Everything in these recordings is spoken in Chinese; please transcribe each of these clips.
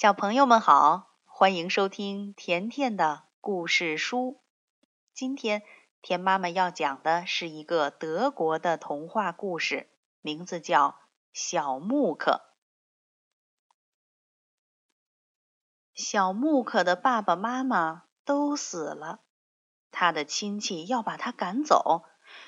小朋友们好，欢迎收听甜甜的故事书。今天甜妈妈要讲的是一个德国的童话故事，名字叫《小木克》。小木克的爸爸妈妈都死了，他的亲戚要把他赶走，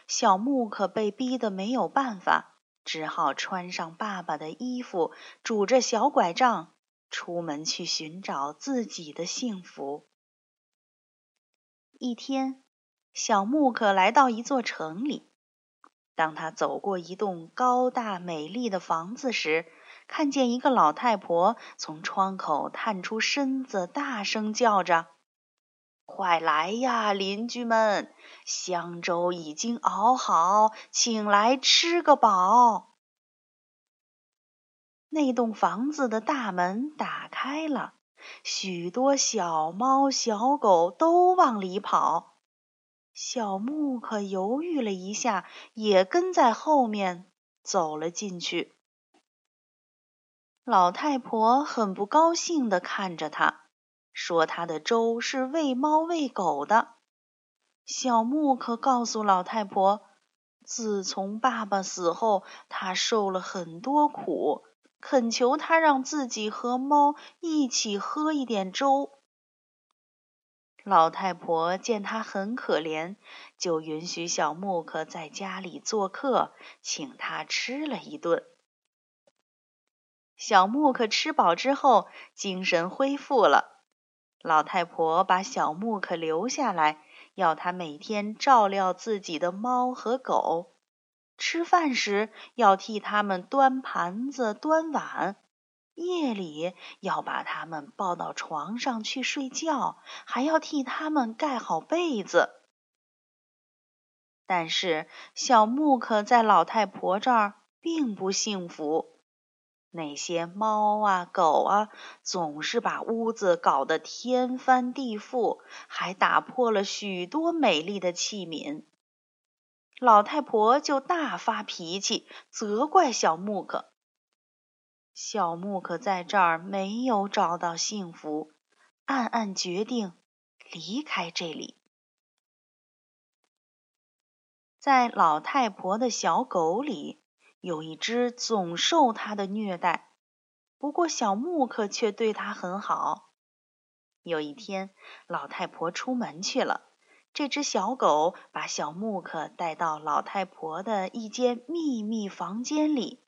小木克被逼得没有办法，只好穿上爸爸的衣服，拄着小拐杖。出门去寻找自己的幸福。一天，小木克来到一座城里。当他走过一栋高大美丽的房子时，看见一个老太婆从窗口探出身子，大声叫着：“快来呀，邻居们！香粥已经熬好，请来吃个饱。”那栋房子的大门打开了，许多小猫小狗都往里跑。小木可犹豫了一下，也跟在后面走了进去。老太婆很不高兴地看着他，说：“他的粥是喂猫喂狗的。”小木可告诉老太婆：“自从爸爸死后，他受了很多苦。”恳求他让自己和猫一起喝一点粥。老太婆见他很可怜，就允许小木克在家里做客，请他吃了一顿。小木克吃饱之后，精神恢复了。老太婆把小木克留下来，要他每天照料自己的猫和狗。吃饭时要替他们端盘子、端碗，夜里要把他们抱到床上去睡觉，还要替他们盖好被子。但是小木克在老太婆这儿并不幸福，那些猫啊、狗啊，总是把屋子搞得天翻地覆，还打破了许多美丽的器皿。老太婆就大发脾气，责怪小木克。小木克在这儿没有找到幸福，暗暗决定离开这里。在老太婆的小狗里，有一只总受她的虐待，不过小木克却对它很好。有一天，老太婆出门去了。这只小狗把小木克带到老太婆的一间秘密房间里，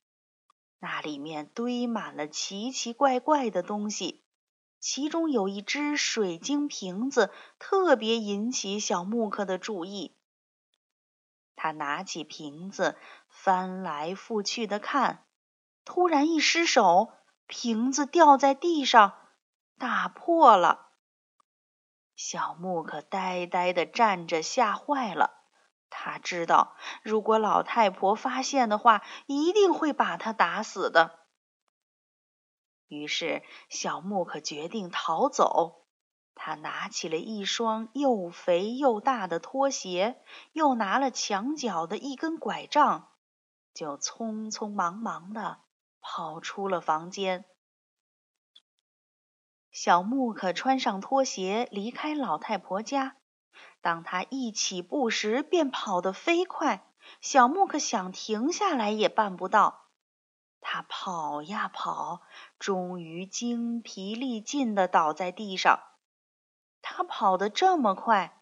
那里面堆满了奇奇怪怪的东西，其中有一只水晶瓶子特别引起小木克的注意。他拿起瓶子翻来覆去的看，突然一失手，瓶子掉在地上，打破了。小木可呆呆地站着，吓坏了。他知道，如果老太婆发现的话，一定会把他打死的。于是，小木可决定逃走。他拿起了一双又肥又大的拖鞋，又拿了墙角的一根拐杖，就匆匆忙忙地跑出了房间。小木可穿上拖鞋离开老太婆家。当他一起步时，便跑得飞快。小木可想停下来也办不到。他跑呀跑，终于精疲力尽地倒在地上。他跑得这么快，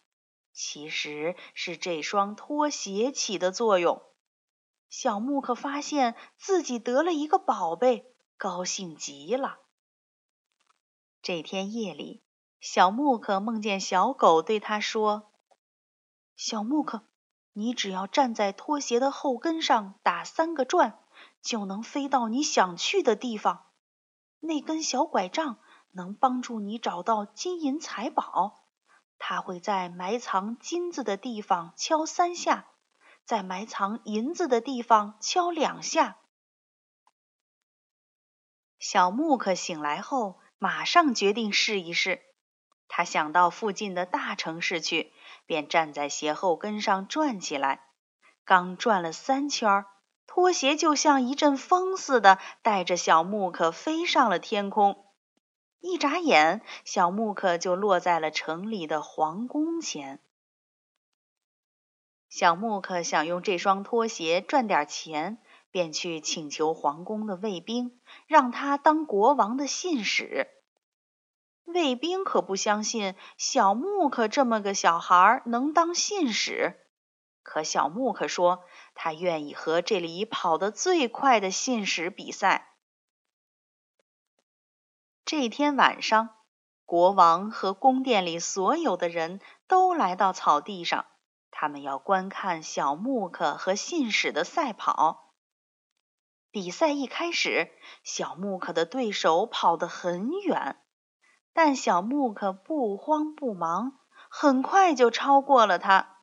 其实是这双拖鞋起的作用。小木可发现自己得了一个宝贝，高兴极了。这天夜里，小木克梦见小狗对他说：“小木克，你只要站在拖鞋的后跟上打三个转，就能飞到你想去的地方。那根小拐杖能帮助你找到金银财宝。它会在埋藏金子的地方敲三下，在埋藏银子的地方敲两下。”小木克醒来后。马上决定试一试。他想到附近的大城市去，便站在鞋后跟上转起来。刚转了三圈，拖鞋就像一阵风似的，带着小木克飞上了天空。一眨眼，小木克就落在了城里的皇宫前。小木克想用这双拖鞋赚点钱，便去请求皇宫的卫兵，让他当国王的信使。卫兵可不相信小木克这么个小孩能当信使，可小木克说他愿意和这里跑得最快的信使比赛。这天晚上，国王和宫殿里所有的人都来到草地上，他们要观看小木克和信使的赛跑。比赛一开始，小木克的对手跑得很远，但小木克不慌不忙，很快就超过了他。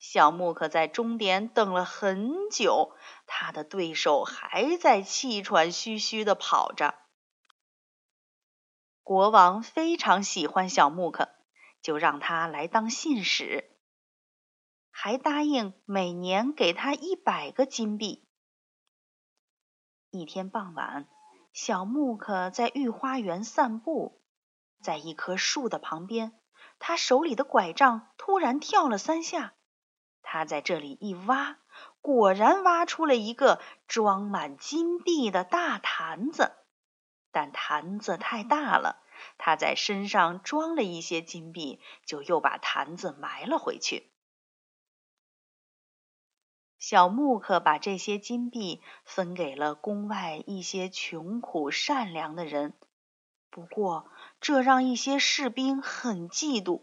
小木克在终点等了很久，他的对手还在气喘吁吁地跑着。国王非常喜欢小木克，就让他来当信使，还答应每年给他一百个金币。一天傍晚，小木克在御花园散步，在一棵树的旁边，他手里的拐杖突然跳了三下。他在这里一挖，果然挖出了一个装满金币的大坛子。但坛子太大了，他在身上装了一些金币，就又把坛子埋了回去。小木克把这些金币分给了宫外一些穷苦善良的人，不过这让一些士兵很嫉妒，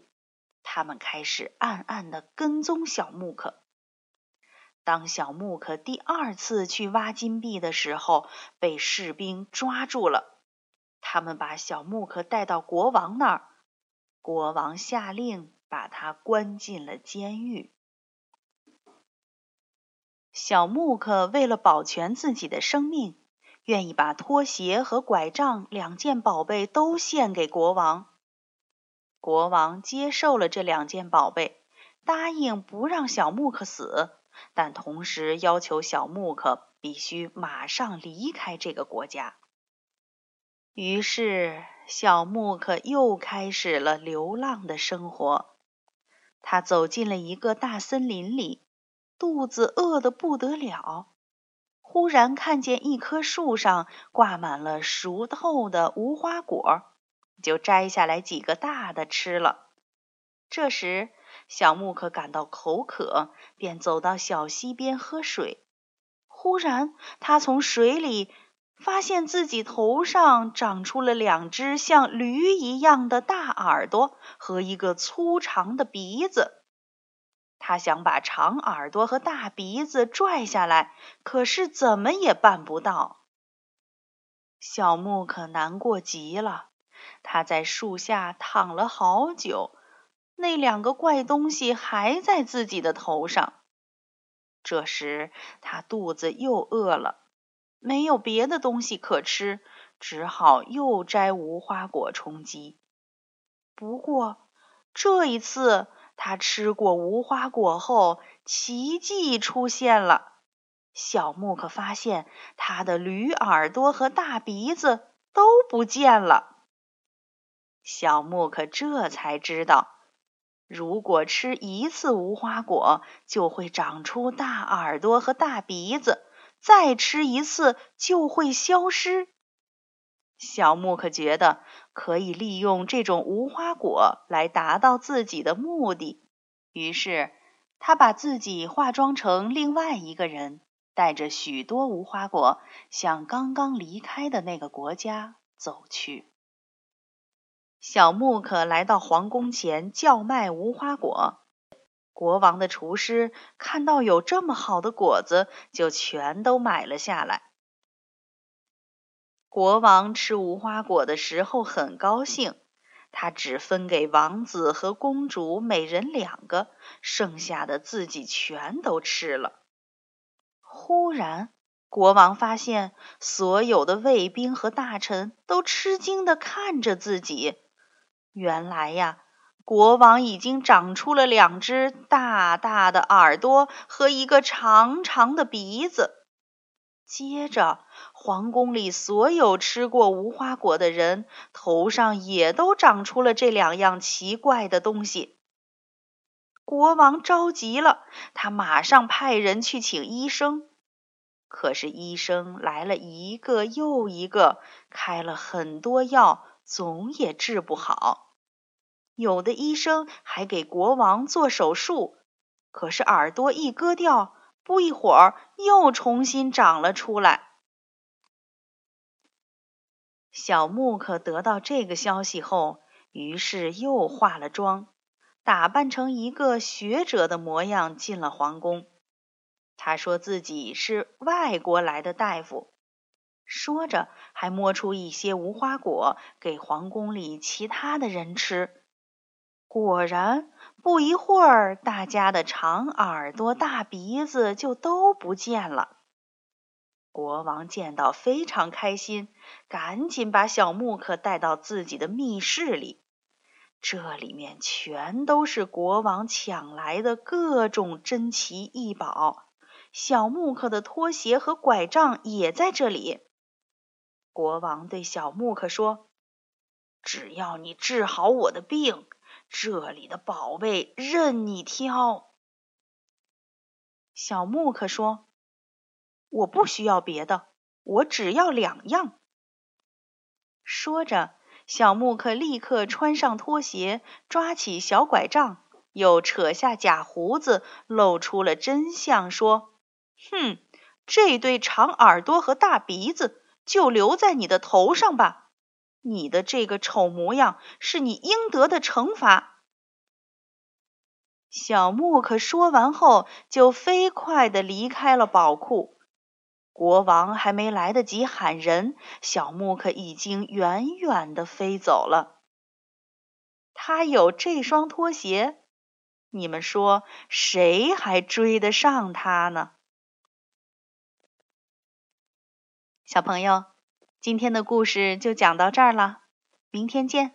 他们开始暗暗的跟踪小木克。当小木克第二次去挖金币的时候，被士兵抓住了。他们把小木克带到国王那儿，国王下令把他关进了监狱。小木克为了保全自己的生命，愿意把拖鞋和拐杖两件宝贝都献给国王。国王接受了这两件宝贝，答应不让小木克死，但同时要求小木克必须马上离开这个国家。于是，小木克又开始了流浪的生活。他走进了一个大森林里，肚子饿得不得了。忽然看见一棵树上挂满了熟透的无花果，就摘下来几个大的吃了。这时，小木克感到口渴，便走到小溪边喝水。忽然，他从水里。发现自己头上长出了两只像驴一样的大耳朵和一个粗长的鼻子，他想把长耳朵和大鼻子拽下来，可是怎么也办不到。小木可难过极了，他在树下躺了好久，那两个怪东西还在自己的头上。这时他肚子又饿了。没有别的东西可吃，只好又摘无花果充饥。不过这一次，他吃过无花果后，奇迹出现了。小木克发现他的驴耳朵和大鼻子都不见了。小木克这才知道，如果吃一次无花果，就会长出大耳朵和大鼻子。再吃一次就会消失。小木可觉得可以利用这种无花果来达到自己的目的，于是他把自己化妆成另外一个人，带着许多无花果向刚刚离开的那个国家走去。小木可来到皇宫前叫卖无花果。国王的厨师看到有这么好的果子，就全都买了下来。国王吃无花果的时候很高兴，他只分给王子和公主每人两个，剩下的自己全都吃了。忽然，国王发现所有的卫兵和大臣都吃惊的看着自己。原来呀。国王已经长出了两只大大的耳朵和一个长长的鼻子。接着，皇宫里所有吃过无花果的人头上也都长出了这两样奇怪的东西。国王着急了，他马上派人去请医生。可是医生来了一个又一个，开了很多药，总也治不好。有的医生还给国王做手术，可是耳朵一割掉，不一会儿又重新长了出来。小木可得到这个消息后，于是又化了妆，打扮成一个学者的模样，进了皇宫。他说自己是外国来的大夫，说着还摸出一些无花果给皇宫里其他的人吃。果然，不一会儿，大家的长耳朵、大鼻子就都不见了。国王见到非常开心，赶紧把小木克带到自己的密室里。这里面全都是国王抢来的各种珍奇异宝，小木克的拖鞋和拐杖也在这里。国王对小木克说：“只要你治好我的病，这里的宝贝任你挑。”小木克说。我不需要别的，我只要两样。说着，小木克立刻穿上拖鞋，抓起小拐杖，又扯下假胡子，露出了真相，说：“哼，这对长耳朵和大鼻子就留在你的头上吧。你的这个丑模样是你应得的惩罚。”小木克说完后，就飞快地离开了宝库。国王还没来得及喊人，小木可已经远远的飞走了。他有这双拖鞋，你们说谁还追得上他呢？小朋友，今天的故事就讲到这儿了，明天见。